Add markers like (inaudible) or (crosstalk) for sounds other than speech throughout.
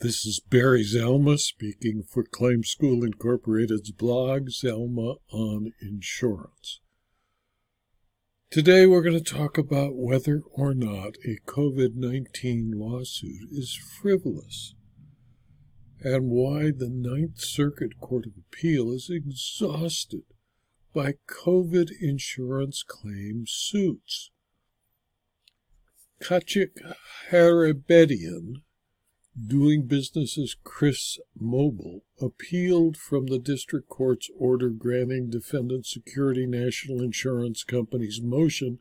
This is Barry Zalma speaking for Claim School Incorporated's blog, Zalma on Insurance. Today we're going to talk about whether or not a COVID 19 lawsuit is frivolous and why the Ninth Circuit Court of Appeal is exhausted by COVID insurance claim suits. Kachik Haribedian doing business as Chris Mobile, appealed from the district court's order granting defendant Security National Insurance Company's motion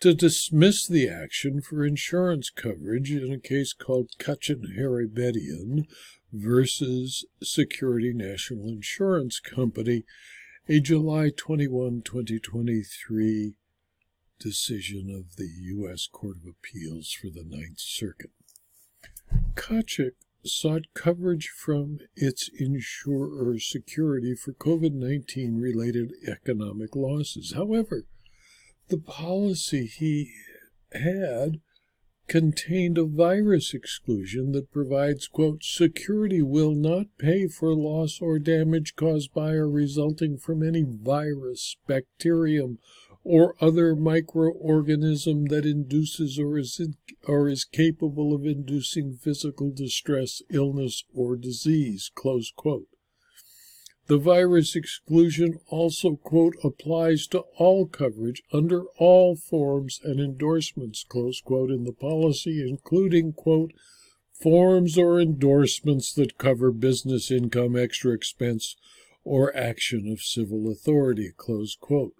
to dismiss the action for insurance coverage in a case called Kachik Haribedian versus Security National Insurance Company, a July 21, 2023 decision of the U.S. Court of Appeals for the Ninth Circuit. Kachik sought coverage from its insurer security for COVID 19 related economic losses. However, the policy he had contained a virus exclusion that provides, quote, security will not pay for loss or damage caused by or resulting from any virus, bacterium, or other microorganism that induces or is, or is capable of inducing physical distress, illness, or disease. Close quote. The virus exclusion also, quote, applies to all coverage under all forms and endorsements, close quote, in the policy, including, quote, forms or endorsements that cover business income, extra expense, or action of civil authority, close quote.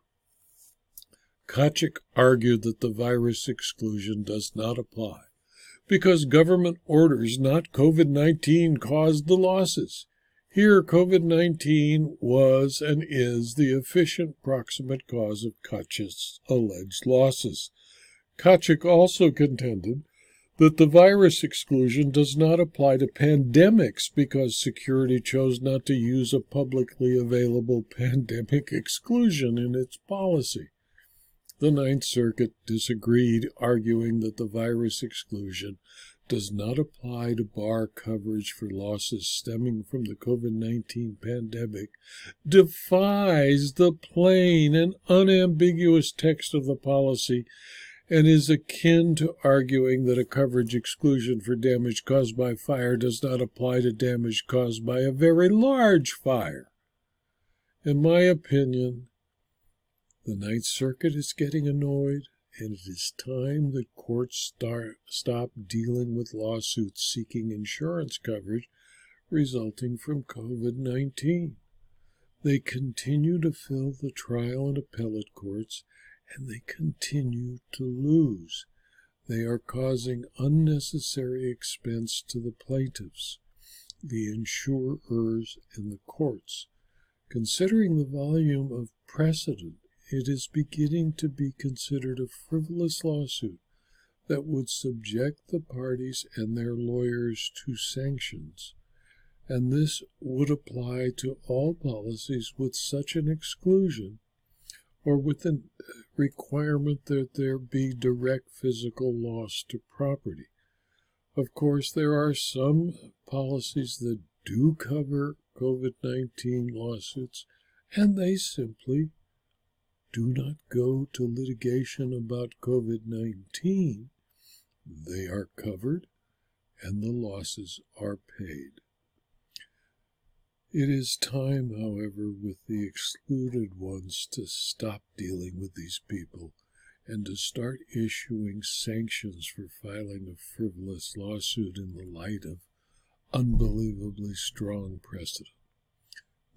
Kachik argued that the virus exclusion does not apply because government orders, not COVID 19, caused the losses. Here, COVID 19 was and is the efficient proximate cause of Kachik's alleged losses. Kachik also contended that the virus exclusion does not apply to pandemics because security chose not to use a publicly available (laughs) pandemic exclusion in its policy. The Ninth Circuit disagreed, arguing that the virus exclusion does not apply to bar coverage for losses stemming from the COVID 19 pandemic, defies the plain and unambiguous text of the policy, and is akin to arguing that a coverage exclusion for damage caused by fire does not apply to damage caused by a very large fire. In my opinion, the Ninth Circuit is getting annoyed, and it is time that courts start, stop dealing with lawsuits seeking insurance coverage resulting from COVID 19. They continue to fill the trial and appellate courts, and they continue to lose. They are causing unnecessary expense to the plaintiffs, the insurers, and the courts. Considering the volume of precedent it is beginning to be considered a frivolous lawsuit that would subject the parties and their lawyers to sanctions, and this would apply to all policies with such an exclusion or with a requirement that there be direct physical loss to property. Of course, there are some policies that do cover COVID 19 lawsuits, and they simply do not go to litigation about COVID 19, they are covered and the losses are paid. It is time, however, with the excluded ones to stop dealing with these people and to start issuing sanctions for filing a frivolous lawsuit in the light of unbelievably strong precedent.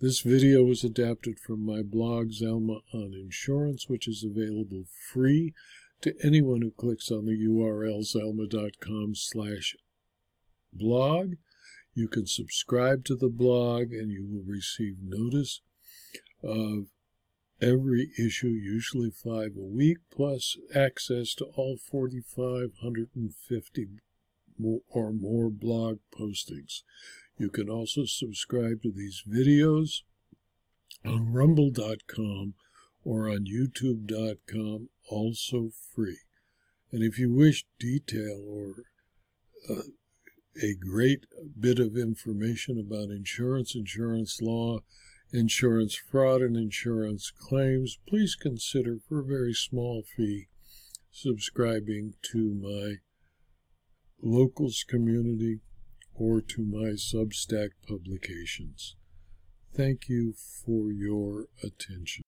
This video was adapted from my blog, Zalma on Insurance, which is available free to anyone who clicks on the URL zalma.com slash blog. You can subscribe to the blog and you will receive notice of every issue, usually five a week, plus access to all 4,550 or more blog postings. You can also subscribe to these videos on rumble.com or on youtube.com, also free. And if you wish detail or uh, a great bit of information about insurance, insurance law, insurance fraud, and insurance claims, please consider for a very small fee subscribing to my locals community or to my Substack publications. Thank you for your attention.